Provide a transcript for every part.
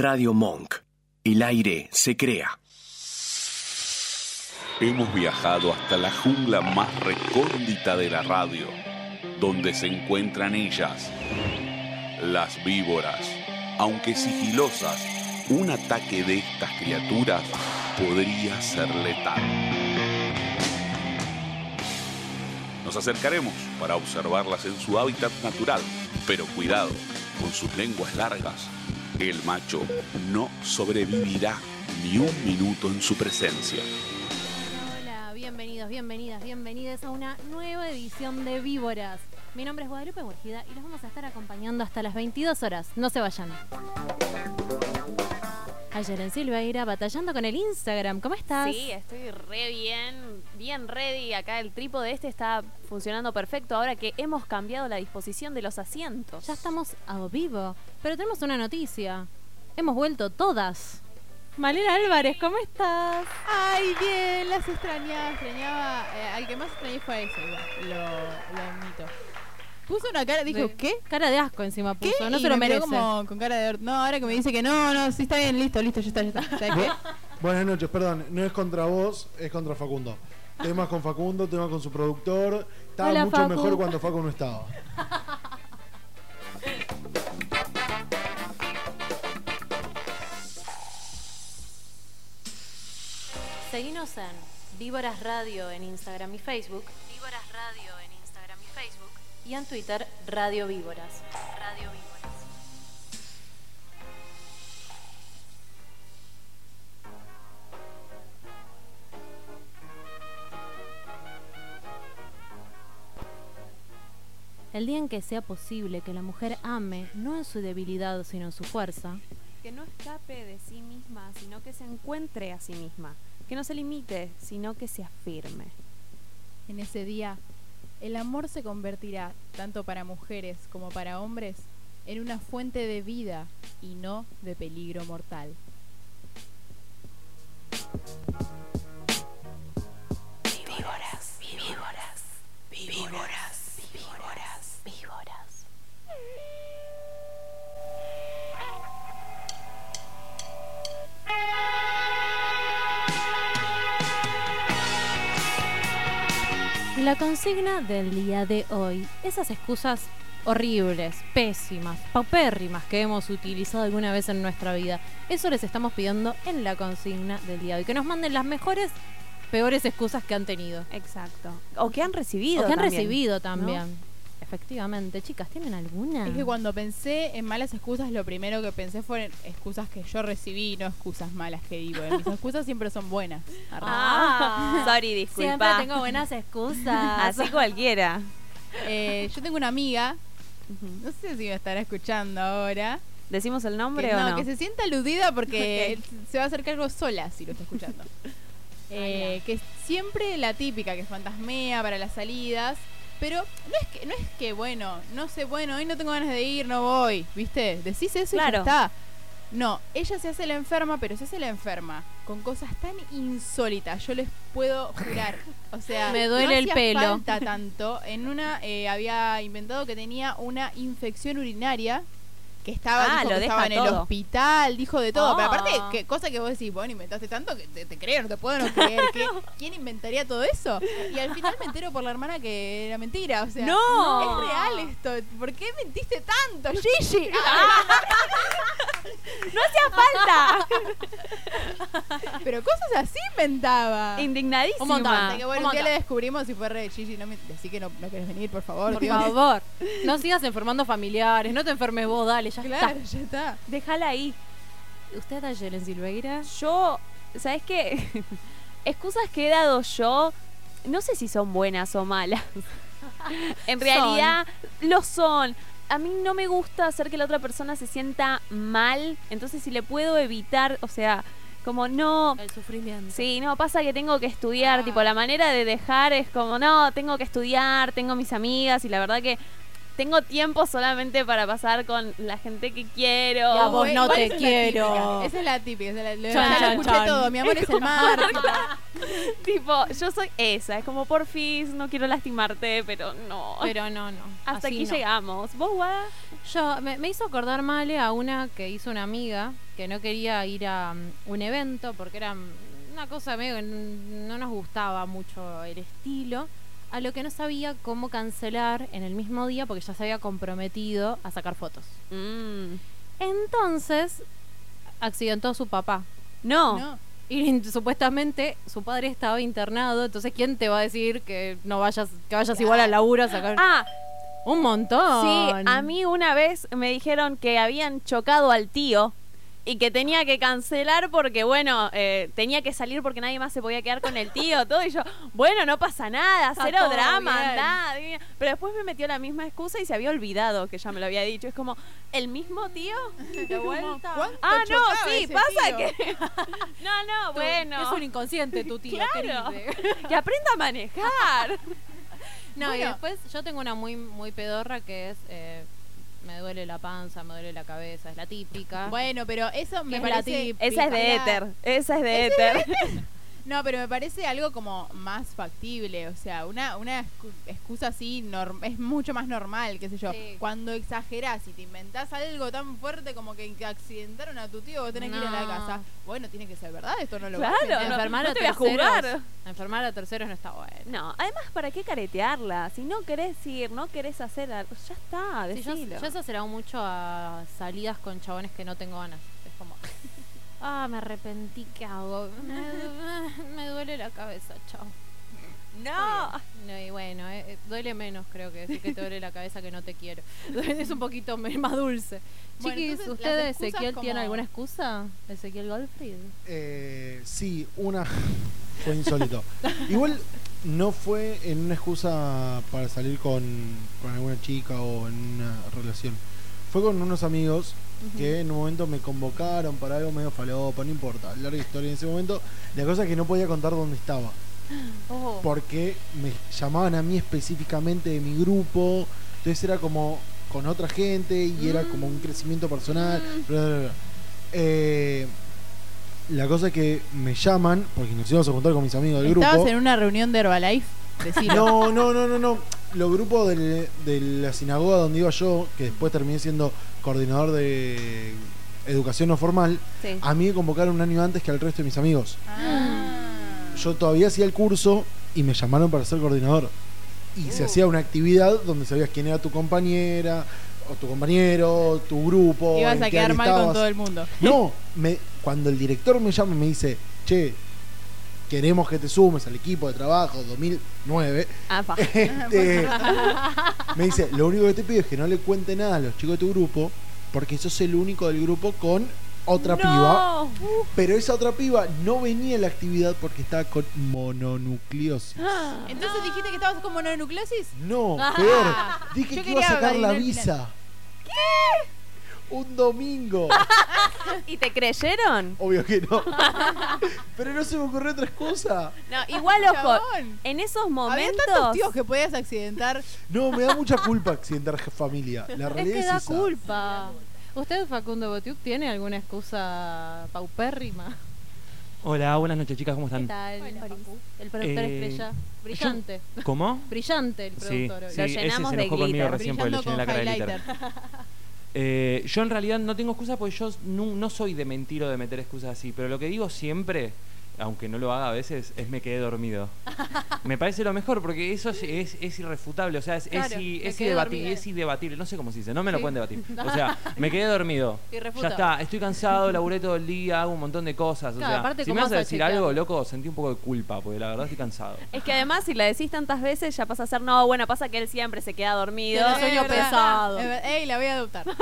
Radio Monk. El aire se crea. Hemos viajado hasta la jungla más recóndita de la radio, donde se encuentran ellas, las víboras. Aunque sigilosas, un ataque de estas criaturas podría ser letal. Nos acercaremos para observarlas en su hábitat natural, pero cuidado, con sus lenguas largas, el macho no sobrevivirá ni un minuto en su presencia. Hola, bienvenidos, bienvenidas, bienvenidas a una nueva edición de Víboras. Mi nombre es Guadalupe Borgida y los vamos a estar acompañando hasta las 22 horas. No se vayan. Ayer en Silveira, batallando con el Instagram. ¿Cómo estás? Sí, estoy re bien, bien ready. Acá el trípode este está funcionando perfecto ahora que hemos cambiado la disposición de los asientos. Ya estamos a vivo. Pero tenemos una noticia. Hemos vuelto todas. Malena Álvarez, ¿cómo estás? Ay, bien, las extrañaba, extrañaba. eh, al que más extrañé fue a ese, lo, lo admito. Puso una cara, dijo, De- ¿qué? Cara de asco encima ¿Qué? puso. No Y se lo me merece. como con cara de... No, ahora que me dice que no, no, sí está bien, listo, listo, ya está, ya está. ¿Sabes qué? Buenas noches, perdón, no es contra vos, es contra Facundo. Temas con Facundo, temas con su productor. Estaba Hola, mucho Facu. mejor cuando Facu no estaba. Seguinos en Víboras Radio en Instagram y Facebook. Víboras Radio en Instagram y en Twitter, Radio Víboras. Radio Víboras. El día en que sea posible que la mujer ame, no en su debilidad, sino en su fuerza, Que no escape de sí misma, sino que se encuentre a sí misma. Que no se limite, sino que se afirme. En ese día, el amor se convertirá, tanto para mujeres como para hombres, en una fuente de vida y no de peligro mortal. La consigna del día de hoy, esas excusas horribles, pésimas, paupérrimas que hemos utilizado alguna vez en nuestra vida, eso les estamos pidiendo en la consigna del día de hoy, que nos manden las mejores, peores excusas que han tenido. Exacto. O que han recibido. O que han también, recibido ¿no? Efectivamente, chicas, ¿tienen alguna? Es que cuando pensé en malas excusas, lo primero que pensé fueron excusas que yo recibí, no excusas malas que digo. Mis excusas siempre son buenas. Ah, sorry, Siempre disculpa. tengo buenas excusas. Así cualquiera. Eh, yo tengo una amiga, no sé si me estará escuchando ahora, ¿Decimos el nombre que, o no, no? que se sienta aludida porque se va a hacer cargo sola si lo está escuchando. Eh, que es siempre la típica que fantasmea para las salidas, pero no es que no es que bueno, no sé, bueno, hoy no tengo ganas de ir, no voy, ¿viste? Decís eso y ya está. No, ella se hace la enferma, pero se hace la enferma con cosas tan insólitas, yo les puedo jurar. O sea, Me duele no el pelo. falta tanto. En una eh, había inventado que tenía una infección urinaria que estaba, Ah, dijo lo que estaba en el hospital, dijo de todo. Pero aparte, Ah. ¿qué cosa que vos decís, bueno, inventaste tanto que te, te creo, no te puedo no creer. ¿Qué- ¿Quién inventaría todo eso? Y al final me entero por la hermana que era mentira. O sea, ¡No! es real esto. ¿Por qué mentiste tanto, Gigi? ¡No hacía falta! Pero cosas así inventaba. Indignadísima. Un montón, Hasta que bueno, un día le descubrimos y fue re Gigi, no me, decí que no, no querés venir, por favor. Por Dios. favor, no sigas enfermando familiares, no te enfermes vos, dale, ya Claro, está. ya está. Déjala ahí. ¿Usted ayer en Silveira? Yo, ¿sabes qué? Excusas que he dado yo, no sé si son buenas o malas. en realidad, lo son. A mí no me gusta hacer que la otra persona se sienta mal. Entonces, si le puedo evitar, o sea, como no. El sufrimiento. Sí, no, pasa que tengo que estudiar, Ah. tipo, la manera de dejar es como, no, tengo que estudiar, tengo mis amigas y la verdad que tengo tiempo solamente para pasar con la gente que quiero. Y a vos no te es quiero. Esa es la típica. esa es la- Chan, chan, escuché chan. todo. Mi amor es el mar. tipo, yo soy esa, es como porfis, no quiero lastimarte, pero no. Pero no, no. Hasta así aquí no. llegamos. ¿Vos, Guada? Yo, me, me hizo acordar Male a una que hizo una amiga que no quería ir a mm, un evento porque era mm, una cosa medio no nos gustaba mucho el estilo, a lo que no sabía cómo cancelar en el mismo día porque ya se había comprometido a sacar fotos. Mm. Entonces, accidentó a su papá. No. No. Y supuestamente su padre estaba internado, entonces ¿quién te va a decir que no vayas, que vayas igual al laburo a sacar Ah, un montón? sí, a mí una vez me dijeron que habían chocado al tío y que tenía que cancelar porque, bueno, eh, tenía que salir porque nadie más se podía quedar con el tío, todo. Y yo, bueno, no pasa nada, Está cero drama, andá. Pero después me metió la misma excusa y se había olvidado que ya me lo había dicho. Es como, ¿el mismo tío? De vuelta. ¿Cuánto Ah, no, sí, pasa tío? que. no, no, bueno. Es un inconsciente tu tío, Claro. Que aprenda a manejar. No, y después yo tengo una muy muy pedorra que es eh, me duele la panza, me duele la cabeza, es la típica. Bueno, pero eso me es la parece. típica. Esa es de éter. Esa es de éter. No, pero me parece algo como más factible. O sea, una, una excu- excusa así norm- es mucho más normal, qué sé yo. Sí. Cuando exagerás y te inventás algo tan fuerte como que, accidentaron a tu tío, vos tenés que ir a la casa. Bueno, tiene que ser verdad, esto no lo Claro, voy a hacer. no, enfermar no a te voy a terceros, jugar. enfermar a terceros no está bueno. No, además, ¿para qué caretearla? Si no querés ir, no querés hacer algo, ya está, Sí, yo, decilo. yo he acerado mucho a salidas con chabones que no tengo ganas. Es como, ah, me arrepentí, ¿qué hago? Me, me duele la cabeza, chao. No. No, y bueno, eh, eh, duele menos creo que decir que te duele la cabeza que no te quiero. es un poquito más dulce. Bueno, Chiquis, entonces, ¿usted, las excusas Ezequiel, tiene como- alguna excusa? Ezequiel Goldfried. Eh, sí, una fue insólito. Igual no fue en una excusa para salir con, con alguna chica o en una relación. Fue con unos amigos que en un momento me convocaron para algo medio falopa, no importa, larga historia en ese momento. La cosa es que no podía contar dónde estaba. Oh. Porque me llamaban a mí específicamente de mi grupo. Entonces era como con otra gente y era como un crecimiento personal. bla, bla, bla. Eh, la cosa es que me llaman, porque nos íbamos a juntar con mis amigos del ¿Estabas grupo. en una reunión de Herbalife? Decilo. No, no, no, no, no. Los grupos del- de la sinagoga donde iba yo, que después terminé siendo coordinador de educación no formal, Sí. a mí me convocaron un año antes que al resto de mis amigos. Ah. Yo todavía hacía el curso y me llamaron para ser coordinador. Y se Uh. hacía una actividad donde sabías quién era tu compañera, o tu compañero, tu grupo. Ibas a quedar mal con todo el mundo. No, me, cuando el director me llama y me dice, che, queremos que te sumes al equipo de trabajo 2009, Ah, pa. este, me dice, lo único que te pido es que no le cuente nada a los chicos de tu grupo, porque sos el único del grupo con otra piba. Pero esa otra piba no venía a la actividad porque estaba con mononucleosis. Entonces dijiste que estabas con mononucleosis. No, peor. Dije Yo que iba a sacar la visa. ¿Qué? Un domingo. ¿Y te creyeron? Obvio que no. Pero no se me ocurrió otra excusa. No, igual, ojo, Chabón. en esos Había momentos. tantos tíos que podías accidentar. No, me da mucha culpa accidentar familia. La Es realidad que es, da esa. culpa. ¿Usted, Facundo Botiuk, tiene alguna excusa paupérrima? Hola, buenas noches chicas, ¿cómo ¿Qué están? tal? El productor Eh, estrella. Brillante. ¿Cómo? Brillante el Sí, productor. hoy. sí, Lo ese llenamos se de enojó conmigo glitter. recién porque le Brillando llené la con cara de glitter. Eh, yo en realidad no tengo excusa porque yo no, no soy de mentir o de meter excusas así, pero lo que digo siempre, aunque no lo haga a veces, es me quedé dormido. me parece lo mejor porque eso es, es, es irrefutable, o sea, es, Claro, i- me es, quedé indebatible, dormida. es indebatible, no sé cómo se dice, no me lo Sí. pueden debatir. O sea, me quedé dormido. Ya está, estoy cansado, laburé todo el día, hago un montón de cosas. O sea, aparte, si ¿cómo me vas a decir algo, loco, sentí un poco de culpa, porque la verdad estoy cansado. Es que además, si la decís tantas veces, ya pasa a ser, no, bueno, pasa que él siempre se queda dormido. Sueño pesado. Ey, la voy a adoptar.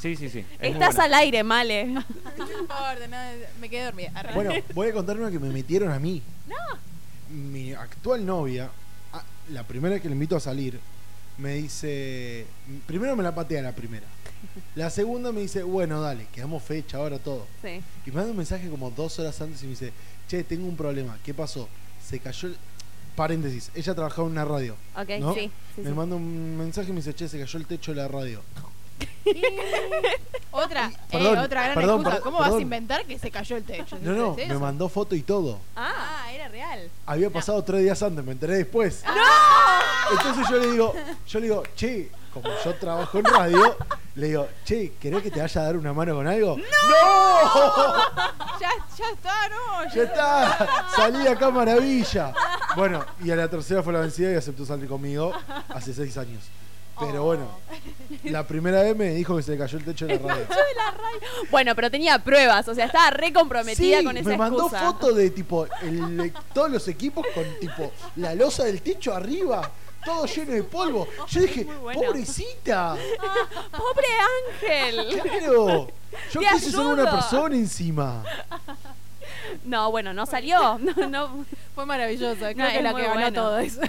Sí, sí, sí. es Estás al aire, Male. importa, no, me quedé dormida. Bueno, voy a contar una que me metieron a mí. No. Mi actual novia, ah, la primera que le invito a salir, me dice. Primero me la patea la primera. La segunda me dice, bueno, dale, quedamos fecha ahora todo. Sí. Y me manda un mensaje como dos horas antes y me dice, che, tengo un problema. ¿Qué pasó? Se cayó el. Paréntesis, ella trabajaba en una radio. Ok, ¿no? sí. sí, me sí. manda un mensaje y me dice, che, se cayó el techo de la radio. Otra, eh, otra gran perdón, excusa. ¿Cómo vas a inventar que se cayó el techo? No, no, ¿Es me mandó foto y todo. Ah, era real. Había pasado tres días antes, me enteré después. ¡No! Entonces yo le digo, yo le digo, che, como yo trabajo en radio, le digo, che, ¿querés que te vaya a dar una mano con algo? ¡No! Ya, ya está, no. Ya está, salí acá maravilla. Bueno, y a la tercera fue la vencida y aceptó salir conmigo hace seis años. Pero bueno, la primera vez me dijo que se le cayó el techo de la radio. Bueno, pero tenía pruebas, o sea, estaba re comprometida Sí, con esa me mandó excusa. fotos de tipo el- todos los equipos con tipo la losa del techo arriba, todo lleno de polvo. Yo dije, bueno. pobrecita, ¡Pobre Ángel! claro. Yo Te quise ser una ayudo. persona encima. No, bueno, no salió. No, no. Fue maravilloso. Creo No, que es la que ganó bueno. todo eso.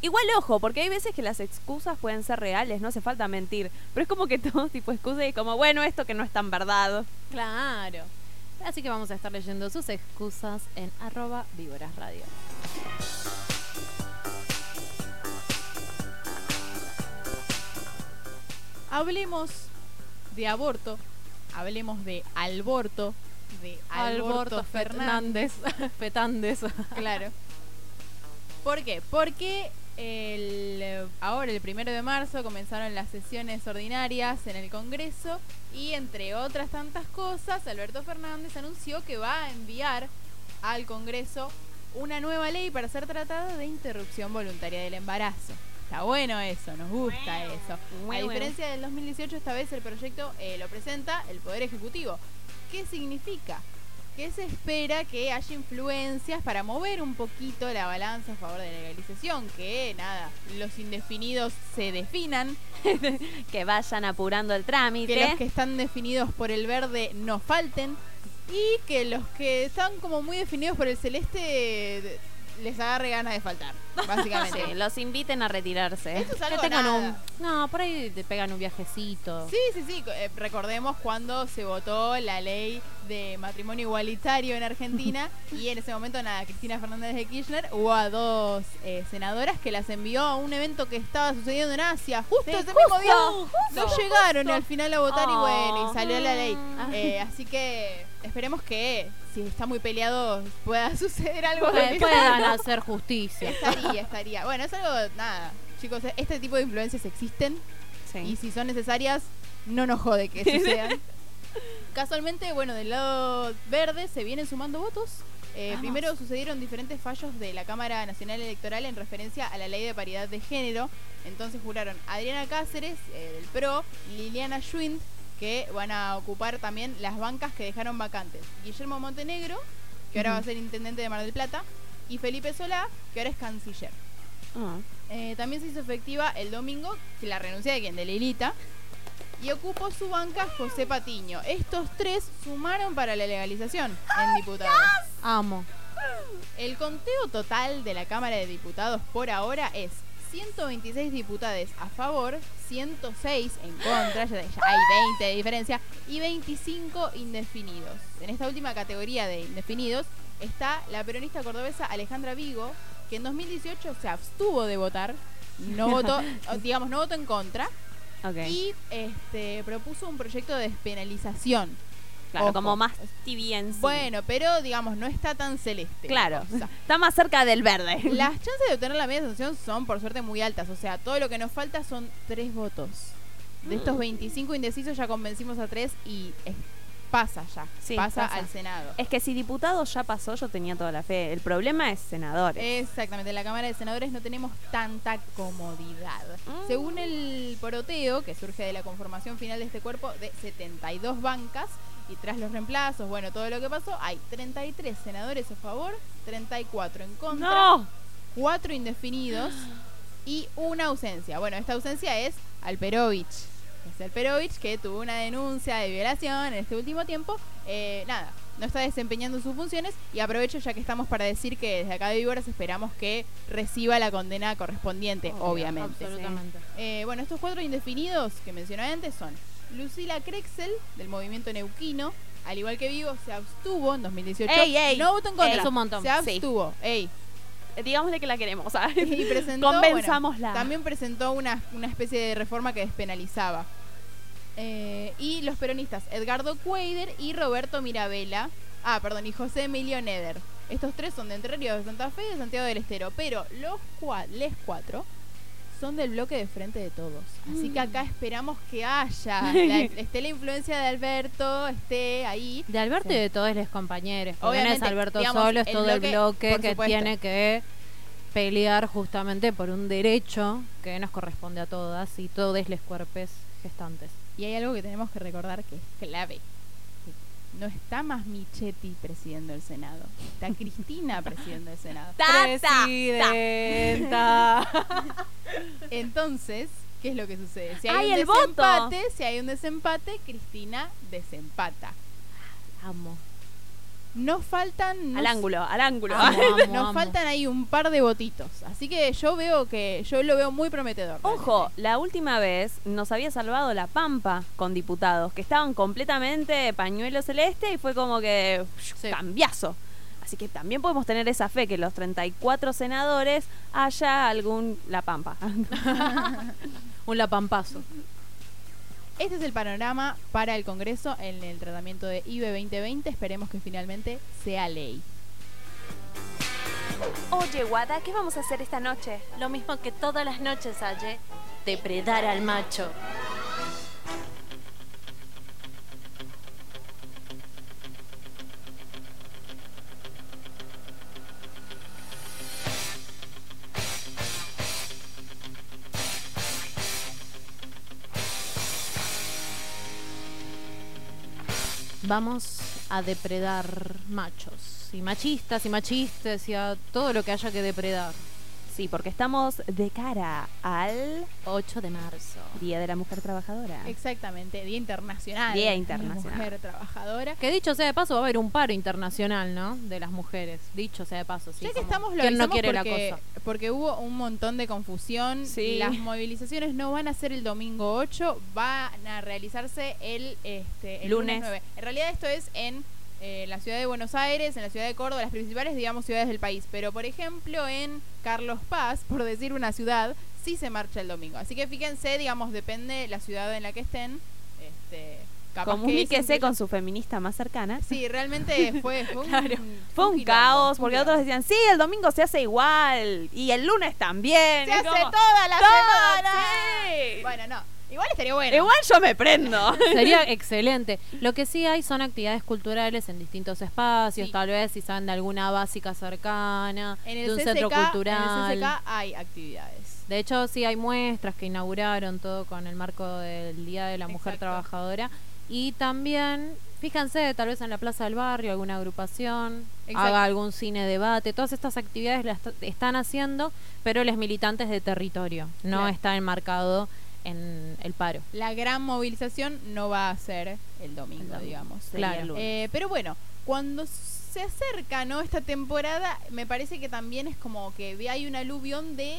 Igual ojo, porque hay veces que las excusas pueden ser reales, no hace falta mentir. Pero es como que todo tipo excusa y como, bueno, esto que no es tan verdad. Claro. Así que vamos a estar leyendo sus excusas en arroba víboras radio. Hablemos de aborto. Hablemos de alborto. De Alborto, Fernández. Fetández. Claro. ¿Por qué? Porque el, eh, ahora, el primero de marzo, comenzaron las sesiones ordinarias en el Congreso y, entre otras tantas cosas, Alberto Fernández anunció que va a enviar al Congreso una nueva ley para ser tratada de interrupción voluntaria del embarazo. Está bueno eso, nos gusta eso. A diferencia del 2018, esta vez el proyecto eh, lo presenta el Poder Ejecutivo. ¿Qué significa? Que se espera que haya influencias para mover un poquito la balanza a favor de la legalización, que nada, los indefinidos se definan, Que vayan apurando el trámite. que los que están definidos por el verde no falten y que los que están como muy definidos por el celeste les agarre ganas de faltar, básicamente. Sí, los inviten a retirarse. Esto es Que tengan nada. un. No, por ahí te pegan un viajecito. Sí, sí, sí. eh, recordemos cuando se votó la ley de matrimonio igualitario en Argentina y en ese momento nada, Cristina Fernández de Kirchner hubo a dos eh, senadoras que las envió a un evento que estaba sucediendo en Asia justo Sí, ese justo, mismo día. No justo, llegaron al final a votar y Oh. bueno, y salió la ley. Ah. Eh, así que esperemos que si está muy peleado pueda suceder algo. Que- puedan hacer justicia. Estaría, estaría. Bueno, es algo, nada. Chicos, este tipo de influencias existen Sí. y si son necesarias, no nos jode que sucedan. Casualmente, bueno, del lado verde se vienen sumando votos. Eh, primero sucedieron diferentes fallos de la Cámara Nacional Electoral en referencia a la ley de paridad de género. Entonces juraron Adriana Cáceres, eh, del PRO, Liliana Schwind, que van a ocupar también las bancas que dejaron vacantes. Guillermo Montenegro, que ahora va a ser intendente de Mar del Plata, y Felipe Solá, que ahora es canciller. Ah. Eh, también se hizo efectiva el domingo que la renuncia de quien, de Lilita. Y ocupó su banca José Patiño. Estos tres sumaron para la legalización en diputados. Amo. El conteo total de la Cámara de Diputados por ahora es 126 diputados a favor, 106 en contra, ya, ya hay 20 de diferencia, y 25 indefinidos. En esta última categoría de indefinidos está la peronista cordobesa Alejandra Vigo, que en 2018 se abstuvo de votar, no votó, digamos, no votó en contra, y este propuso un proyecto de despenalización. claro, ojo. como más tibia en sí. Bueno, pero digamos, no está tan celeste. la Claro. Está más cerca del verde. Las chances de obtener la media sanción son por suerte muy altas. O sea, todo lo que nos falta son tres votos. De estos Mm. 25 indecisos ya convencimos a tres y pasa ya. Sí, pasa, pasa. al Senado. Es que si diputado ya pasó, yo tenía toda la fe. El problema es senadores. Exactamente, en la Cámara de Senadores no tenemos tanta comodidad. Mm. Según el poroteo, que surge de la conformación final de este cuerpo de 72 bancas, y tras los reemplazos, bueno, todo lo que pasó, hay 33 senadores a favor, 34 en contra. ¡No! cuatro indefinidos y una ausencia. Bueno, esta ausencia es Alperovich. Es Alperovich que tuvo una denuncia de violación en este último tiempo. Eh, nada, no está desempeñando sus funciones y aprovecho ya que estamos para decir que desde acá de Víboras esperamos que reciba la condena correspondiente, Obvio, obviamente. Absolutamente. Eh, bueno, estos cuatro indefinidos que mencioné antes son Lucila Krexel, del movimiento neuquino, al igual que Vigo, se abstuvo en 2018. Ey, ey, no votó en contra. ey. Es un montón. Se Sí. abstuvo. Ey, Eh, Digámosle que la queremos, ¿sabes? y presentó, bueno, también presentó una, una especie de reforma que despenalizaba. Eh, y los peronistas Edgardo Cuader y Roberto Mirabella. Ah, perdón, y José Emilio Neder. Estos tres son de Entre Ríos, de Santa Fe y de Santiago del Estero. Pero los cua les cuatro son del bloque de frente de todos. Así Mm. que acá esperamos que haya, la- esté la influencia de Alberto, esté ahí. De Alberto Sí. y de todos los compañeros. Porque no es Obviamente, Alberto digamos, solo, es todo bloque, el bloque que supuesto. tiene que pelear justamente por un derecho que nos corresponde a todas y todos los cuerpos gestantes. Y hay algo que tenemos que recordar que es clave. No está más Michetti presidiendo el Senado. Está Cristina presidiendo el Senado. Presidenta. Entonces, ¿qué es lo que sucede? Si ¡Ay, hay un el voto! desempate, si hay un desempate, Cristina desempata. Amo. Nos faltan Al ángulo, al ángulo. Amo, amo, Nos amo. faltan ahí un par de votitos. Así que yo veo que yo lo veo muy prometedor. Ojo, realmente. la última vez nos había salvado la Pampa con diputados, que estaban completamente pañuelo celeste y fue como que Sí. cambiazo. Así que también podemos tener esa fe que los 34 senadores haya algún La Pampa. Un lapampazo. Este es el panorama para el Congreso en el tratamiento de IBE 2020. Esperemos que finalmente sea ley. Oye, Wada, ¿qué vamos a hacer esta noche? Lo mismo que todas las noches, Aye. Depredar al macho. Vamos a depredar machos y machistas y machistas y a todo lo que haya que depredar. Sí, porque estamos de cara al 8 de marzo. Día de la Mujer Trabajadora. Exactamente, Día Internacional. Día de la Internacional. Mujer Trabajadora. Que dicho sea de paso, va a haber un paro internacional, ¿no? De las mujeres. Dicho sea de paso, sí. ya que estamos lo ¿Quién no quiere la porque, cosa? porque hubo un montón de confusión. Sí. Las movilizaciones no van a ser el domingo 8, van a realizarse el, este, el lunes. Lunes. 9. En realidad esto es en eh, la ciudad de Buenos Aires, en la ciudad de Córdoba, las principales, digamos, ciudades del país. Pero, por ejemplo, en Carlos Paz, por decir una ciudad, sí se marcha el domingo. Así que fíjense, digamos, depende la ciudad en la que estén. Este, capaz Comuníquese con su feminista más cercana. Sí, realmente fue, fue un, Fue un caos, porque otros decían, sí, el domingo se hace igual, y el lunes también. Se hace como, toda la ¡Toda! semana. Sí. Bueno, no. Igual estaría bueno. Igual yo me prendo. Sería excelente. Lo que sí hay son actividades culturales en distintos espacios, Sí. tal vez si saben de alguna básica cercana, en el de un CCK, centro En cultural. el CCK hay actividades. De hecho, sí hay muestras que inauguraron todo con el marco del Día de la Mujer. Trabajadora. Y también, fíjense, tal vez en la Plaza del Barrio, alguna agrupación, Exacto. haga algún cine debate. Todas estas actividades las est- están haciendo, pero los militantes de territorio. No Claro. está enmarcado en el paro. La gran movilización no va a ser el domingo, El domingo. digamos. Claro. Eh, pero bueno, cuando se acerca ¿no? esta temporada, me parece que también es como que hay un aluvión de,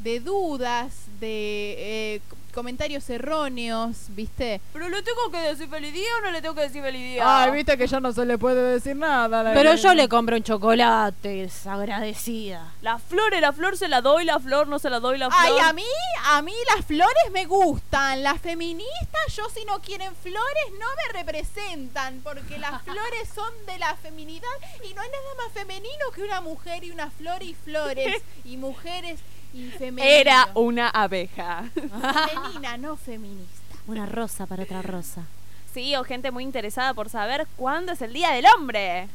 de dudas, de eh, comentarios erróneos, ¿viste? ¿Pero le tengo que decir feliz día o no le tengo que decir feliz día? viste que ya no se le puede decir nada. Pero yo le compro un chocolate, desagradecida. La flor, la flor se la doy, la flor no se la doy, la flor. Ay, a mí, a mí las flores me gustan. Las feministas, yo si no quieren flores, no me representan. Porque las flores son de la feminidad. Y no hay nada más femenino que una mujer y una flor y flores. Y mujeres. Era una abeja. femenina, no feminista. Una rosa para otra rosa. Sí, o gente muy interesada por saber cuándo es el día del hombre.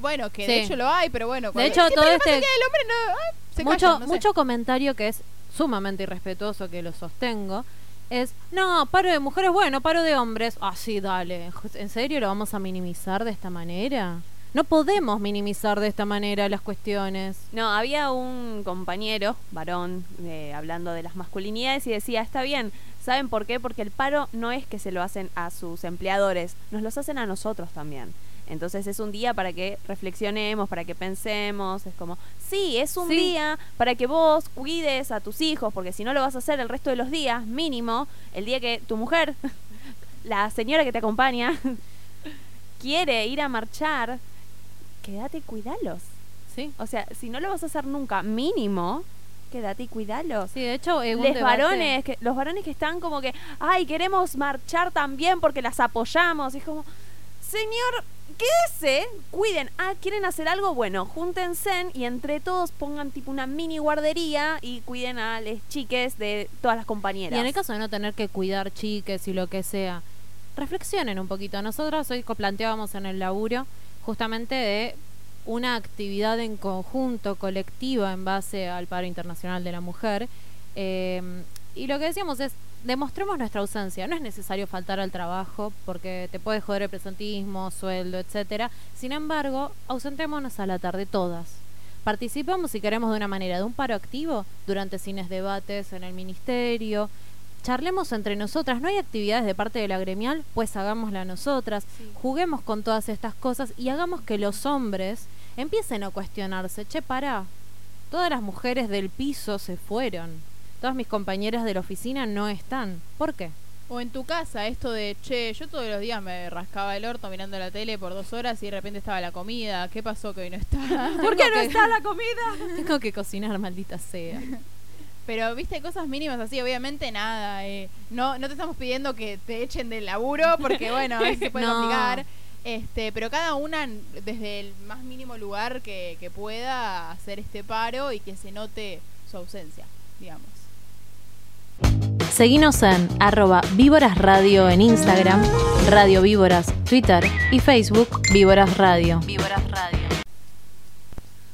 Bueno, que de Sí. hecho lo hay, pero bueno. De cuando- hecho, ¿Qué todo pasa este- el día del hombre no, ah, se mucho, callan, no sé. mucho comentario que es sumamente irrespetuoso, que lo sostengo, es, no, paro de mujeres, bueno, paro de hombres. Ah, sí, dale. ¿En serio lo vamos a minimizar de esta manera? No podemos minimizar de esta manera las cuestiones. No, había un compañero, varón, eh, hablando de las masculinidades y decía, está bien, ¿saben por qué? Porque el paro no es que se lo hacen a sus empleadores, nos los hacen a nosotros también. Entonces es un día para que reflexionemos, para que pensemos, es como, sí, es un Sí. día para que vos cuides a tus hijos, porque si no lo vas a hacer el resto de los días, mínimo, el día que tu mujer, la señora que te acompaña, quiere ir a marchar, quédate y cuidalos. Sí. O sea, si no lo vas a hacer nunca, mínimo, quédate y cuidalos. Sí, de hecho, eh, debate- varones, que, los varones que están como que, ay, queremos marchar también porque las apoyamos. Y es como, señor, quédese, cuiden. Ah, ¿quieren hacer algo? Bueno, júntense y entre todos pongan tipo una mini guardería y cuiden a las chiques de todas las compañeras. Y en el caso de no tener que cuidar chiques y lo que sea, reflexionen un poquito. Nosotros hoy planteábamos en el laburo justamente de una actividad en conjunto, colectiva, en base al paro internacional de la mujer. Eh, y lo que decíamos es, demostremos nuestra ausencia. No es necesario faltar al trabajo porque te puede joder el presentismo, sueldo, etcétera. Sin embargo, ausentémonos a la tarde todas. Participamos si queremos de una manera de un paro activo durante cines debates en el ministerio. Charlemos entre nosotras, no hay actividades de parte de la gremial, pues hagámosla nosotras. Juguemos con todas estas cosas y hagamos que los hombres empiecen a cuestionarse, che, pará, todas las mujeres del piso se fueron. Todas mis compañeras de la oficina no están. ¿Por qué? O en tu casa, esto de, che, yo todos los días me rascaba el orto mirando la tele por dos horas y de repente estaba la comida. ¿Qué pasó que hoy no está? ¿Por qué no que- está la comida? Tengo que cocinar, maldita sea. Pero, viste, cosas mínimas así, obviamente nada. eh, no, no te estamos pidiendo que te echen del laburo porque, bueno, a veces se puede No. complicar. Este, pero cada una, desde el más mínimo lugar que, que pueda, hacer este paro y que se note su ausencia, digamos. Seguinos en arroba Víboras Radio en Instagram, Radio Víboras, Twitter y Facebook Víboras Radio. Víboras Radio.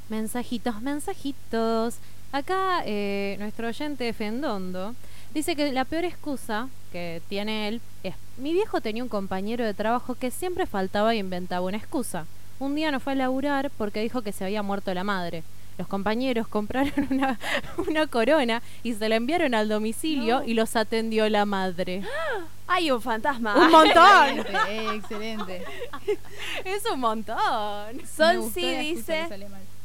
Mensajitos, mensajitos. Acá eh, nuestro oyente Fendondo dice que la peor excusa que tiene él es, mi viejo tenía un compañero de trabajo que siempre faltaba e inventaba una excusa. Un día no fue a laburar porque dijo que se había muerto la madre. Los compañeros compraron una, una corona y se la enviaron al domicilio y los atendió la madre. Hay un fantasma. ¡Un montón! Excelente, excelente. es un montón. Sol sí dice.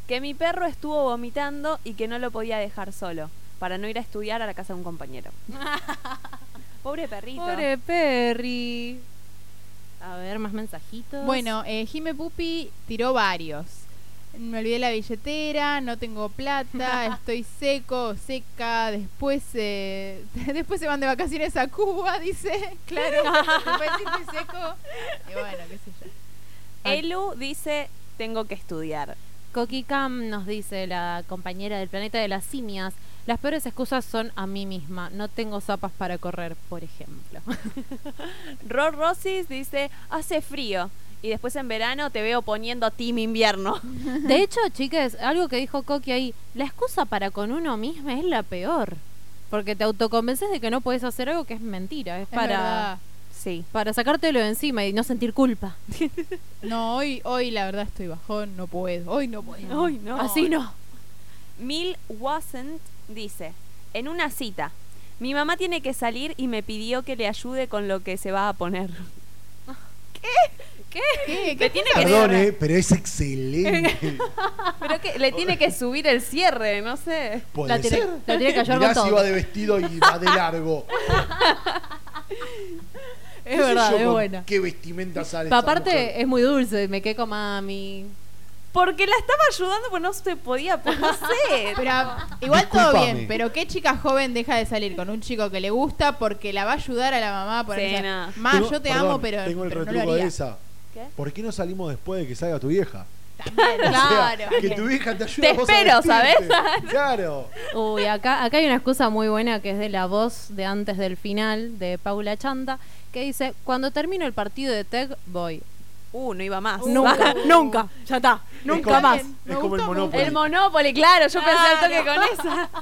Que mi perro estuvo vomitando y que no lo podía dejar solo para no ir a estudiar a la casa de un compañero. Pobre perrito. Pobre Perry. A ver, más mensajitos. Bueno, eh, Jime Pupi tiró varios. Me olvidé la billetera, no tengo plata, estoy seco, seca, después eh, después se van de vacaciones a Cuba, dice. Claro, después estoy seco. Y bueno, qué sé yo. Elu dice, tengo que estudiar. Coqui Cam nos dice, la compañera del planeta de las simias, las peores excusas son a mí misma. No tengo zapas para correr, por ejemplo. Ror Rosis dice, hace frío. Y después en verano te veo poniendo Team Invierno. De hecho, chicas, algo que dijo Coqui ahí, la excusa para con uno mismo es la peor. Porque te autoconvences de que no puedes hacer algo que es mentira. Es, Es para, verdad. Sí. para sacártelo de encima y no sentir culpa. No, hoy, hoy la verdad estoy bajón, no puedo. Hoy no puedo. Ay, no. Así no. Mil Wasn't dice, en una cita, mi mamá tiene que salir y me pidió que le ayude con lo que se va a poner. ¿Qué? ¿Qué tiene que Perdón, eh, pero es excelente. Pero que le tiene que subir el cierre, no sé. Puede La tiene- ser. la tiene que ayudar Mirá con si todo. va de vestido y va de largo. Es ¿Qué sé verdad, es buena. ¿Qué vestimenta sale Pa- esa mujer? aparte, es muy dulce, me quedé con mami. Porque la estaba ayudando, pues no se podía, pues no sé. Pero igual todo bien, pero qué chica joven deja de salir con un chico que le gusta porque la va a ayudar a la mamá ponerse Sí, no. Más, Tengo- yo te perdón, amo, pero, Tengo el pero no lo retruco de haría. esa. ¿Qué? ¿Por qué no salimos después de que salga tu vieja? También, O sea, claro. que tu vieja te ayude Te a espero, ¿sabes? Claro. Uy, acá, acá hay una excusa muy buena que es de la voz de antes del final de Paula Chanta, que dice, cuando termino el partido de TEC, voy. Uh, no iba más. Nunca, nunca, ya está, Es nunca como- más. Es como el Monopoly. El Monopoly, claro, yo pensé al toque con esa.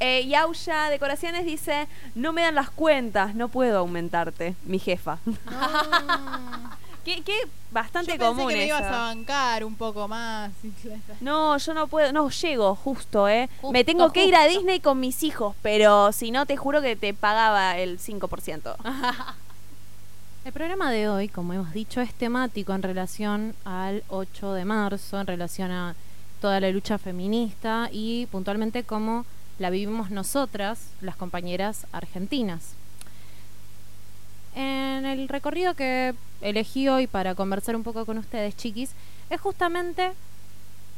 Eh, Yausha Decoraciones dice, no me dan las cuentas, no puedo aumentarte, mi jefa. Que, que bastante Yo pensé común que me ibas a bancar un poco más. No, yo no puedo, no, llego justo, ¿eh? Justo, me tengo que ir a. Disney con mis hijos, pero si no, te juro que te pagaba el 5%. El programa de hoy, como hemos dicho, es temático en relación al 8 de marzo, en relación a toda la lucha feminista y puntualmente cómo la vivimos nosotras, las compañeras argentinas. En el recorrido que elegí hoy para conversar un poco con ustedes, chiquis, es justamente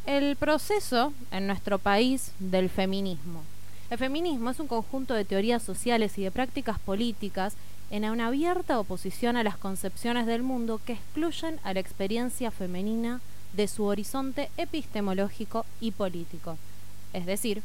el proceso en nuestro país del feminismo. El feminismo es un conjunto de teorías sociales y de prácticas políticas en una abierta oposición a las concepciones del mundo que excluyen a la experiencia femenina de su horizonte epistemológico y político. Es decir,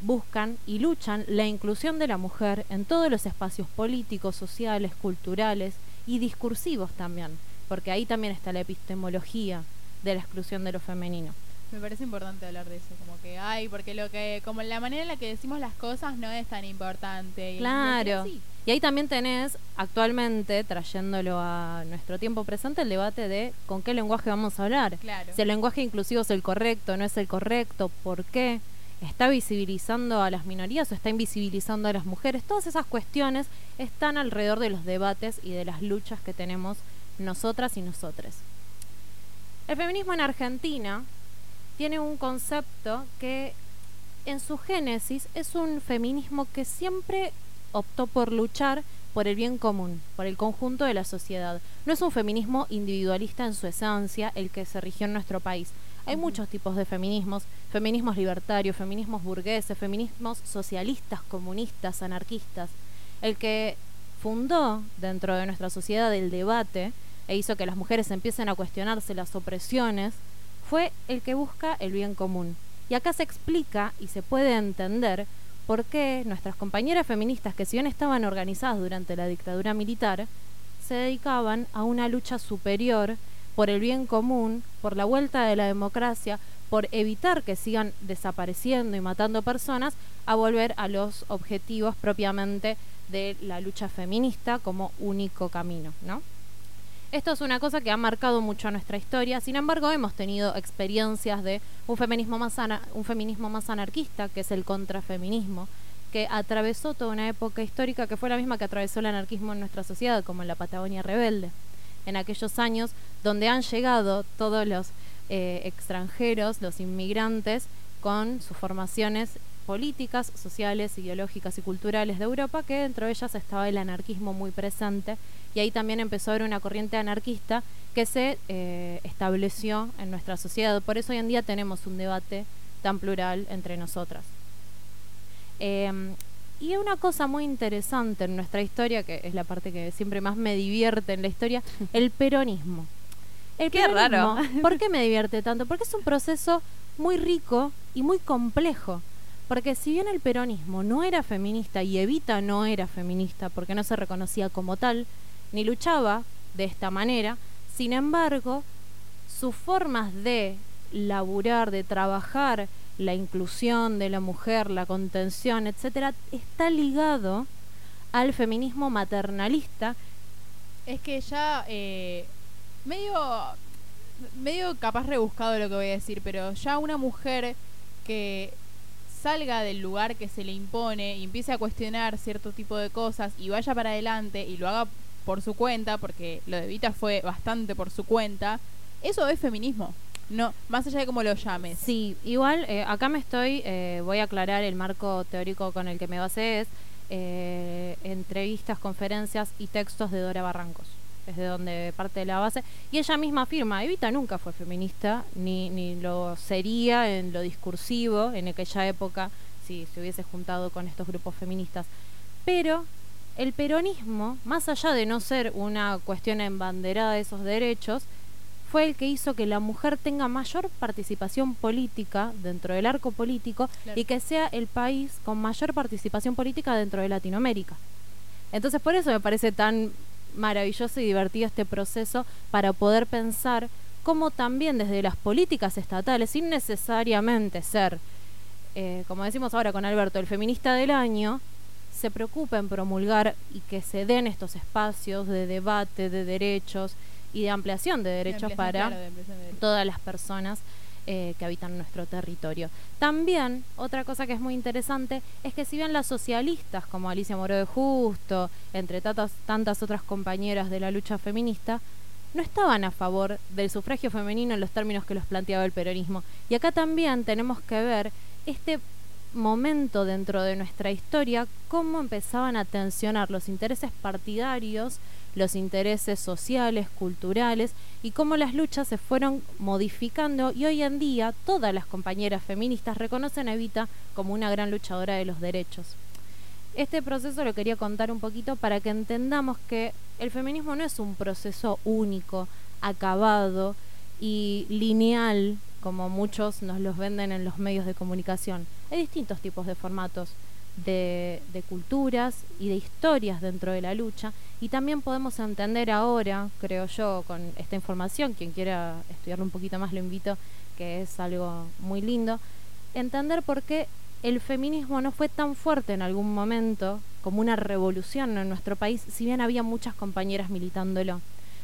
buscan y luchan la inclusión de la mujer en todos los espacios políticos, sociales, culturales y discursivos también, porque ahí también está la epistemología de la exclusión de lo femenino. Me parece importante hablar de eso, como que ay, porque lo que, como la manera en la que decimos las cosas no es tan importante. Y Claro. sí. Y ahí también tenés actualmente, trayéndolo a nuestro tiempo presente, el debate de con qué lenguaje vamos a hablar. Claro. Si el lenguaje inclusivo es el correcto, no es el correcto, ¿por qué? ¿Está visibilizando a las minorías o está invisibilizando a las mujeres? Todas esas cuestiones están alrededor de los debates y de las luchas que tenemos nosotras y nosotres. El feminismo en Argentina tiene un concepto que en su génesis es un feminismo que siempre optó por luchar por el bien común, por el conjunto de la sociedad. No es un feminismo individualista en su esencia el que se rigió en nuestro país. Hay muchos tipos de feminismos, feminismos libertarios, feminismos burgueses, feminismos socialistas, comunistas, anarquistas. El que fundó dentro de nuestra sociedad el debate e hizo que las mujeres empiecen a cuestionarse las opresiones fue el que busca el bien común. Y acá se explica y se puede entender por qué nuestras compañeras feministas, que si bien estaban organizadas durante la dictadura militar, se dedicaban a una lucha superior por el bien común, por la vuelta de la democracia, por evitar que sigan desapareciendo y matando personas, a volver a los objetivos propiamente de la lucha feminista como único camino, ¿no? Esto es una cosa que ha marcado mucho nuestra historia. Sin embargo, hemos tenido experiencias de un feminismo más, un feminismo más anarquista, que es el contrafeminismo, que atravesó toda una época histórica que fue la misma que atravesó el anarquismo en nuestra sociedad, como en la Patagonia rebelde. En aquellos años donde han llegado todos los eh, extranjeros, los inmigrantes, con sus formaciones políticas, sociales, ideológicas y culturales de Europa, que dentro de ellas estaba el anarquismo muy presente y ahí también empezó a haber una corriente anarquista que se eh, estableció en nuestra sociedad. Por eso hoy en día tenemos un debate tan plural entre nosotras. Eh, y una cosa muy interesante en nuestra historia, que es la parte que siempre más me divierte en la historia, el peronismo. El Qué raro. ¿Por qué me divierte tanto? Porque es un proceso muy rico y muy complejo. Porque si bien el peronismo no era feminista y Evita no era feminista porque no se reconocía como tal, ni luchaba de esta manera, sin embargo, sus formas de laburar, de trabajar la inclusión de la mujer, la contención, etcétera, está ligado al feminismo maternalista. Es que ya eh, medio medio capaz rebuscado lo que voy a decir, pero ya una mujer que salga del lugar que se le impone y empiece a cuestionar cierto tipo de cosas y vaya para adelante y lo haga por su cuenta, porque lo de Vita fue bastante por su cuenta, eso es feminismo. No, más allá de cómo lo llames. Sí, igual eh, acá me estoy, eh, voy a aclarar el marco teórico con el que me basé, es eh, entrevistas, conferencias y textos de Dora Barrancos. Es de donde parte de la base. Y ella misma afirma, Evita nunca fue feminista, ni, ni lo sería en lo discursivo en aquella época, si se hubiese juntado con estos grupos feministas. Pero el peronismo, más allá de no ser una cuestión embanderada de esos derechos, fue el que hizo que la mujer tenga mayor participación política dentro del arco político Claro. y que sea el país con mayor participación política dentro de Latinoamérica. Entonces por eso me parece tan maravilloso y divertido este proceso para poder pensar cómo también desde las políticas estatales, sin necesariamente ser, eh, como decimos ahora con Alberto, el feminista del año, se preocupa en promulgar y que se den estos espacios de debate, de derechos y de ampliación de De derechos ampliación, para claro, de ampliación de derechos. todas las personas eh, que habitan nuestro territorio. También, otra cosa que es muy interesante es que si bien las socialistas como Alicia Moró de Justo, entre tantas, tantas otras compañeras de la lucha feminista, no estaban a favor del sufragio femenino en los términos que los planteaba el peronismo. Y acá también tenemos que ver este momento dentro de nuestra historia, cómo empezaban a tensionar los intereses partidarios, los intereses sociales, culturales, y cómo las luchas se fueron modificando y hoy en día todas las compañeras feministas reconocen a Evita como una gran luchadora de los derechos. Este proceso lo quería contar un poquito para que entendamos que el feminismo no es un proceso único, acabado y lineal, como muchos nos los venden en los medios de comunicación. Hay distintos tipos de formatos de, culturas y de historias dentro de la lucha. Y también podemos entender ahora, creo yo, con esta información, quien quiera estudiarlo un poquito más lo invito, que es algo muy lindo, entender por qué el feminismo no fue tan fuerte en algún momento como una revolución en nuestro país, si bien había muchas compañeras militándolo,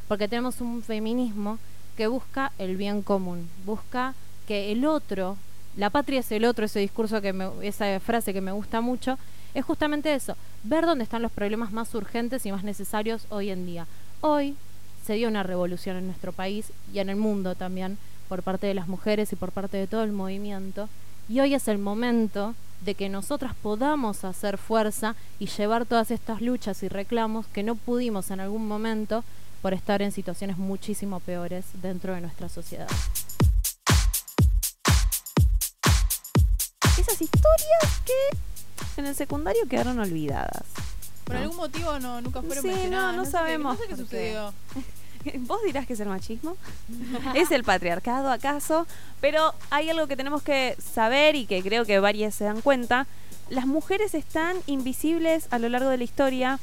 porque tenemos un feminismo que busca el bien común, busca que el otro, la patria es el otro, ese discurso que me, esa frase que me gusta mucho, es justamente eso, ver dónde están los problemas más urgentes y más necesarios hoy en día. Hoy se dio una revolución en nuestro país y en el mundo también por parte de las mujeres y por parte de todo el movimiento. Y hoy es el momento de que nosotras podamos hacer fuerza y llevar todas estas luchas y reclamos que no pudimos en algún momento por estar en situaciones muchísimo peores dentro de nuestra sociedad. Esas historias que en el secundario quedaron olvidadas. Por ¿no? algún motivo no, nunca fueron Sí, no, mencionadas. no sé qué- sabemos no sé qué por qué. sucedió. Vos dirás que es el machismo. ¿Es el patriarcado acaso? Pero hay algo que tenemos que saber y que creo que varias se dan cuenta. Las mujeres están invisibles a lo largo de la historia.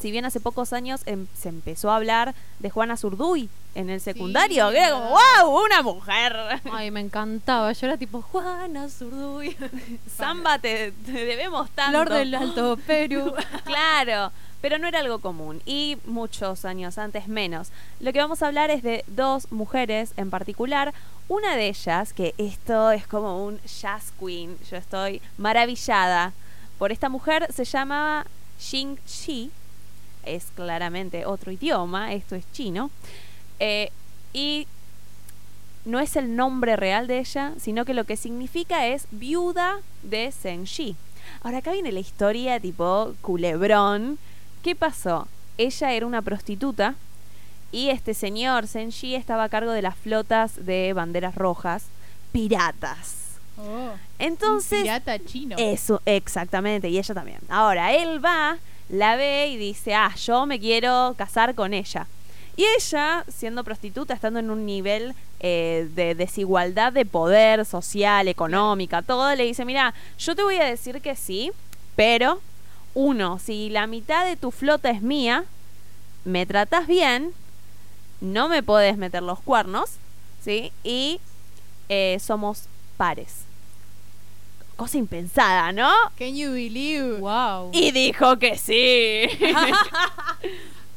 Si bien hace pocos años em- se empezó a hablar de Juana Zurduy en el secundario, Sí, que era como, wow, una mujer. Ay, me encantaba. Yo era tipo Juana Zurduy, Samba, te, te debemos tanto. Flor del Alto Perú. Claro, pero no era algo común y muchos años antes menos. Lo que vamos a hablar es de dos mujeres en particular. Una de ellas, que esto es como un jazz queen, yo estoy maravillada por esta mujer, se llama Xing Shi. Es claramente otro idioma, esto es chino. Eh, y no es el nombre real de ella, sino que lo que significa es viuda de Zheng Shi. Ahora acá viene la historia tipo culebrón. ¿Qué pasó? Ella era una prostituta y este señor Zheng Shi estaba a cargo de las flotas de banderas rojas, piratas. Oh, Entonces, un pirata chino. eso, exactamente, y ella también. Ahora, él va, la ve y dice, ah, yo me quiero casar con ella. Y ella, siendo prostituta, estando en un nivel eh, de desigualdad de poder social, económica, todo, le dice, mira, yo te voy a decir que sí, pero, uno, si la mitad de tu flota es mía, me tratas bien, no me podés meter los cuernos, ¿sí? Y eh, somos pares. Cosa impensada, ¿no? Can you believe? wow. Y dijo que sí.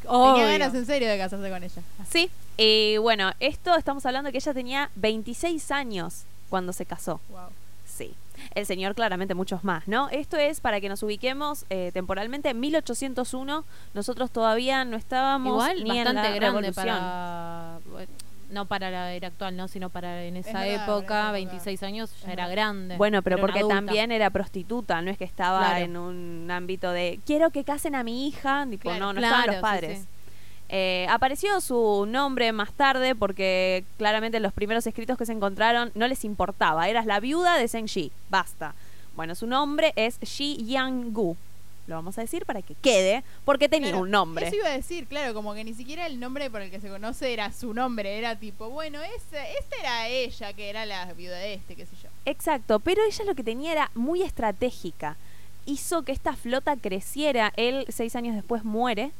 Tenía ganas en serio de casarse con ella. sí. Y bueno, esto estamos hablando de que ella tenía 26 años cuando se casó. Wow. Sí. El señor claramente muchos más, ¿no? Esto es para que nos ubiquemos eh, temporalmente en 1801. Nosotros todavía no estábamos Igual ni en bastante la grande revolución. para bueno, no para la era actual, no, sino para en esa época, en esa época. 26 años ya Es era verdad. grande. Bueno, pero porque también era prostituta, no es que estaba Claro. en un ámbito de quiero que casen a mi hija, tipo, Claro. no, no Claro, estaban los padres. sí. Eh, apareció su nombre más tarde porque claramente los primeros escritos que se encontraron no les importaba. Eras la viuda de Zheng Shi. Basta. Bueno, su nombre es Shi Yang-gu. Lo vamos a decir para que quede, porque tenía Claro, un nombre. Eso iba a decir, claro, como que ni siquiera el nombre por el que se conoce era su nombre, era tipo, bueno, esa, esta era ella, que era la viuda de este, qué sé yo. Exacto, pero ella lo que tenía era muy estratégica. Hizo que esta flota creciera. Él seis años después muere.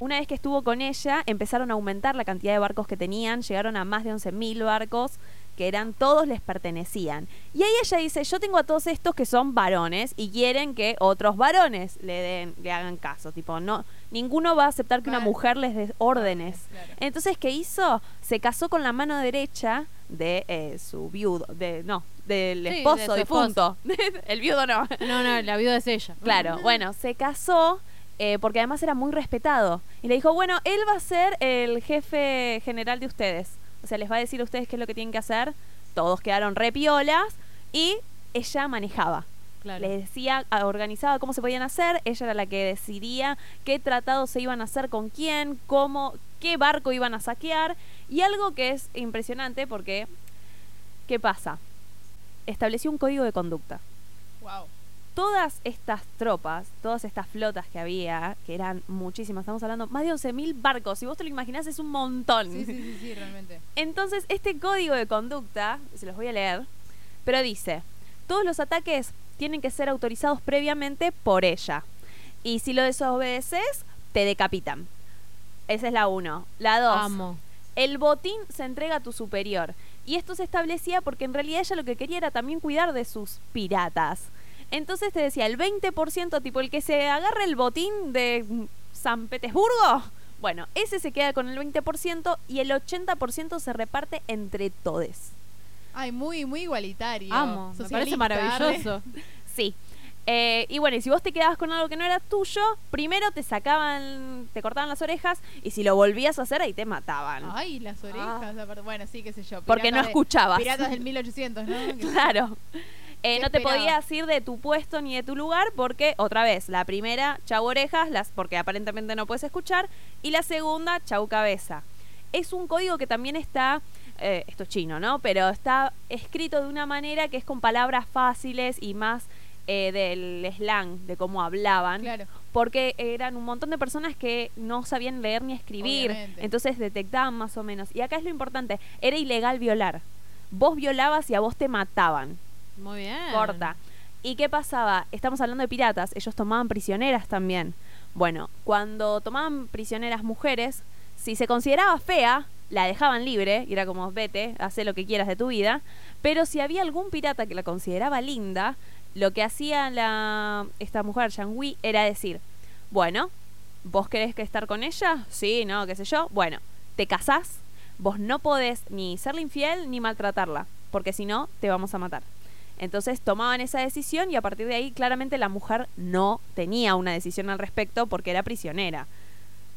Una vez que estuvo con ella, empezaron a aumentar la cantidad de barcos que tenían. Llegaron a más de 11.000 barcos que eran todos les pertenecían. Y ahí ella dice, yo tengo a todos estos que son varones y quieren que otros varones le den, le hagan caso. Tipo, no, ninguno va a aceptar que una mujer les dé órdenes. Claro. Entonces, ¿qué hizo? Se casó con la mano derecha de eh, su viudo, de no, del Sí, de esposo su difunto. El viudo no. No, no, la viuda es ella. Claro, bueno, se casó eh, porque además era muy respetado. Y le dijo, bueno, él va a ser el jefe general de ustedes. O sea, les va a decir a ustedes qué es lo que tienen que hacer. Todos quedaron repiolas y ella manejaba. Claro. Les decía, ah, organizaba cómo se podían hacer, ella era la que decidía qué tratados se iban a hacer con quién, cómo, qué barco iban a saquear. Y algo que es impresionante porque, ¿qué pasa? Estableció un código de conducta. Wow. Todas estas tropas, todas estas flotas que había, que eran muchísimas, estamos hablando más de 11.000 barcos, si vos te lo imaginás es un montón. Sí, sí, sí, sí, realmente. Entonces, este código de conducta, se los voy a leer, pero dice, todos los ataques tienen que ser autorizados previamente por ella. Y si lo desobedeces, te decapitan. Esa es la uno. La dos. Amo. El botín se entrega a tu superior. Y esto se establecía porque en realidad ella lo que quería era también cuidar de sus piratas. Entonces te decía, el 20%, tipo el que se agarre el botín de San Petersburgo, bueno, ese se queda con el 20% y el 80% se reparte entre todes. Ay, muy, muy igualitario. Amo. Me parece maravilloso. Sí. Eh, y bueno, y si vos te quedabas con algo que no era tuyo, primero te sacaban, te cortaban las orejas y si lo volvías a hacer ahí te mataban. Ay, las orejas. aparte. Bueno, sí, qué sé yo. Porque no de- escuchabas. Piratas del 1800, ¿no? Claro. Eh, ¿Qué no te podías ir de tu puesto ni de tu lugar porque, otra vez, la primera, chau orejas, las, porque aparentemente no puedes escuchar, y la segunda, chau cabeza. Es un código que también está, eh, esto es chino, ¿no? Pero está escrito de una manera que es con palabras fáciles y más eh, del slang, de cómo hablaban, Claro. porque eran un montón de personas que no sabían leer ni escribir, Obviamente. entonces detectaban más o menos. Y acá es lo importante, era ilegal violar. Vos violabas y a vos te mataban. Muy bien. Corta. ¿Y qué pasaba? Estamos hablando de piratas, ellos tomaban prisioneras también. Bueno, cuando tomaban prisioneras mujeres, si se consideraba fea, la dejaban libre y era como, vete, haz lo que quieras de tu vida. Pero si había algún pirata que la consideraba linda, lo que hacía la, esta mujer, Yangui, era decir, bueno, ¿vos querés que estar con ella? Sí, no, qué sé yo. Bueno, te casás, vos no podés ni serle infiel ni maltratarla, porque si no, te vamos a matar. Entonces tomaban esa decisión y a partir de ahí claramente la mujer no tenía una decisión al respecto porque era prisionera.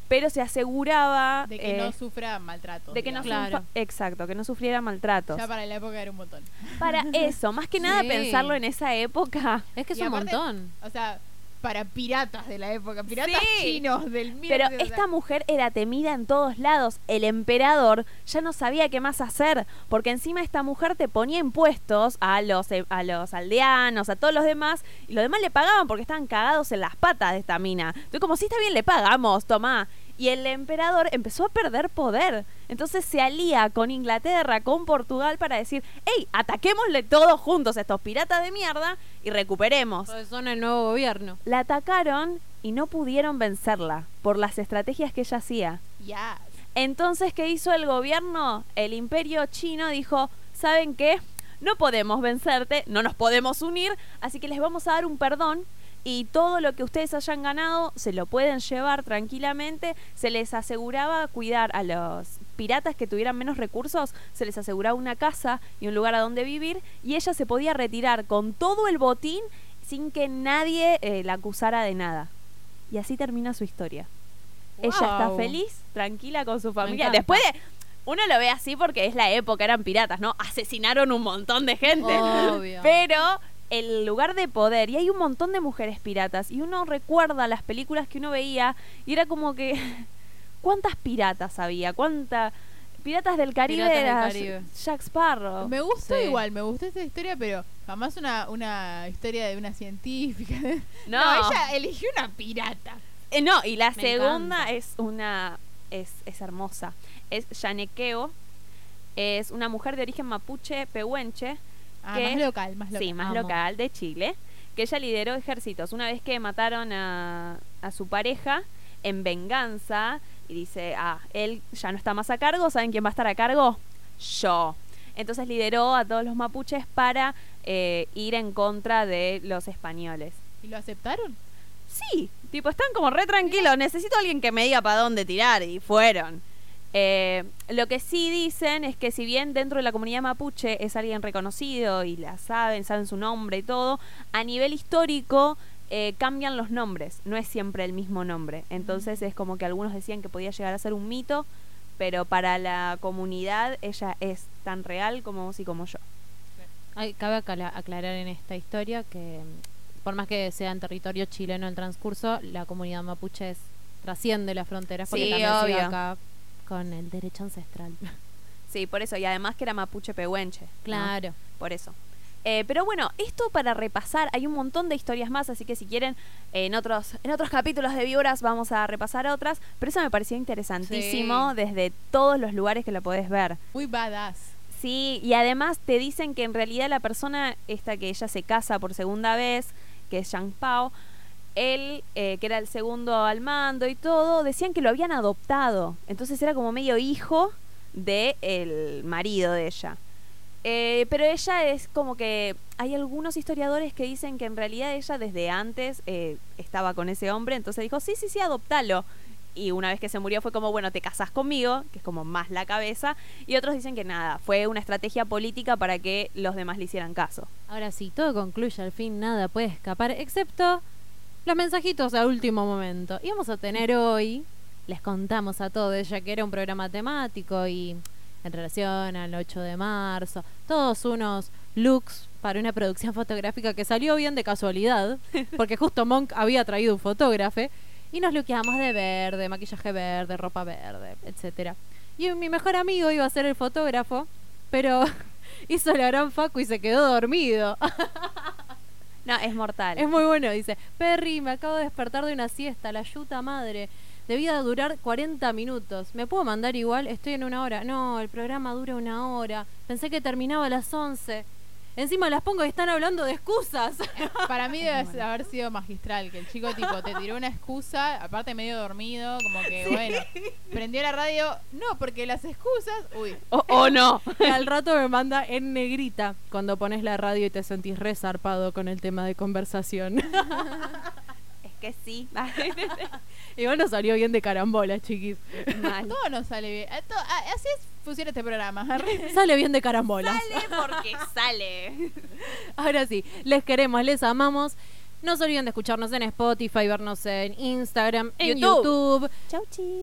Pero se aseguraba De que no eh, sufra maltrato. de que no. Claro. sufra- exacto, que no sufriera maltratos. Ya para la época era un montón. Para eso, más que nada Sí. pensarlo en esa época. Es que es Y un aparte- montón. O sea, para piratas de la época, piratas Sí. chinos del Pero 1800, o sea, esta mujer era temida en todos lados. El emperador ya no sabía qué más hacer, porque encima esta mujer te ponía impuestos a los, eh, a los aldeanos, a todos los demás, y los demás le pagaban porque estaban cagados en las patas de esta mina. Entonces, como si está bien, le pagamos, tomá. Y el emperador empezó a perder poder. Entonces se alía con Inglaterra, con Portugal, para decir, hey, ataquémosle todos juntos a estos piratas de mierda y recuperemos. Pues son el nuevo gobierno. La atacaron y no pudieron vencerla por las estrategias que ella hacía. Ya. Entonces, ¿qué hizo el gobierno? El imperio chino dijo, ¿saben qué? No podemos vencerte, no nos podemos unir, así que les vamos a dar un perdón y todo lo que ustedes hayan ganado se lo pueden llevar tranquilamente. Se les aseguraba cuidar a los piratas que tuvieran menos recursos, se les aseguraba una casa y un lugar a donde vivir y ella se podía retirar con todo el botín sin que nadie eh, la acusara de nada. Y así termina su historia. Ella está feliz, tranquila con su familia. Después de. Uno lo ve así porque es la época, eran piratas, ¿no? Asesinaron un montón de gente. Obvio. Pero el lugar de poder, y hay un montón de mujeres piratas, y uno recuerda las películas que uno veía, y era como que. ¿Cuántas piratas había? ¿Cuántas. Piratas del Caribe Piratas del era Caribe. Jack Sparrow. Me gustó Sí. igual, me gustó esta historia, pero jamás una, una historia de una científica. No. ella eligió una pirata. Eh, no, y la Me segunda encanta. es una. Es, es hermosa. Es Yanequeo. Es una mujer de origen mapuche pehuenche. Ah, ¿Qué? más local, más local. Sí, más local de Chile. Que ella lideró ejércitos. Una vez que mataron a, a su pareja en venganza. Y dice, ah, él ya no está más a cargo. ¿Saben quién va a estar a cargo? Yo. Entonces lideró a todos los mapuches para eh, ir en contra de los españoles. ¿Y lo aceptaron? Sí, tipo, están como re tranquilos. Necesito a alguien que me diga para dónde tirar. Y fueron. Eh, lo que sí dicen es que si bien dentro de la comunidad mapuche es alguien reconocido y la saben, saben su nombre y todo, a nivel histórico eh, cambian los nombres. No es siempre el mismo nombre. Entonces es como que algunos decían que podía llegar a ser un mito, pero para la comunidad ella es tan real como vos y como yo. Ay, cabe acla- aclarar en esta historia que mm, por más que sea en territorio chileno el transcurso, la comunidad mapuche es- trasciende las fronteras porque Sí, también obvio. acá con el derecho ancestral. Sí, por eso. Y además que era mapuche pehuenche. ¿no? Claro. Por eso. Eh, pero bueno, esto para repasar, hay un montón de historias más, así que si quieren, en otros, en otros capítulos de Víboras vamos a repasar otras, pero eso me pareció interesantísimo Sí. desde todos los lugares que lo podés ver. Muy badass. Sí, y además te dicen que en realidad la persona esta que ella se casa por segunda vez, que es Yang Pao, él, eh, que era el segundo al mando y todo, decían que lo habían adoptado. Entonces era como medio hijo del el marido de ella. Eh, pero ella es como que hay algunos historiadores que dicen que en realidad ella desde antes eh, estaba con ese hombre, entonces dijo, sí, sí, sí, adoptalo. Y una vez que se murió fue como, bueno, te casas conmigo, que es como más la cabeza. Y otros dicen que nada, fue una estrategia política para que los demás le hicieran caso. Ahora sí, todo concluye al fin, nada puede escapar, excepto los mensajitos a último momento. Y vamos a tener hoy, les contamos a todos, ya que era un programa temático y en relación al 8 de marzo, todos unos looks para una producción fotográfica que salió bien de casualidad, porque justo Monk había traído un fotógrafo y nos luqueamos de verde, maquillaje verde, ropa verde, etcétera. Y mi mejor amigo iba a ser el fotógrafo, pero hizo la gran facu y se quedó dormido. No, es mortal. Es muy bueno, dice, Perry, me acabo de despertar de una siesta, la yuta madre. Debía durar 40 minutos. ¿Me puedo mandar igual? Estoy en una hora. No, el programa dura una hora. Pensé que terminaba a las 11. Encima las pongo y están hablando de excusas. Para mí debe haber sido magistral, que el chico tipo te tiró una excusa, aparte medio dormido, como que bueno, prendió la radio, no, porque las excusas, uy, O o no. Y al rato me manda en negrita cuando pones la radio y te sentís resarpado con el tema de conversación. Es que sí. Igual no salió bien de carambola, chiquis. Mal. todo nos sale bien. To- ah, Así es, funciona este programa. Sale bien de carambola. Sale porque sale. Ahora sí, les queremos, les amamos. No se olviden de escucharnos en Spotify, vernos en Instagram, en YouTube. YouTube. Chau, chi.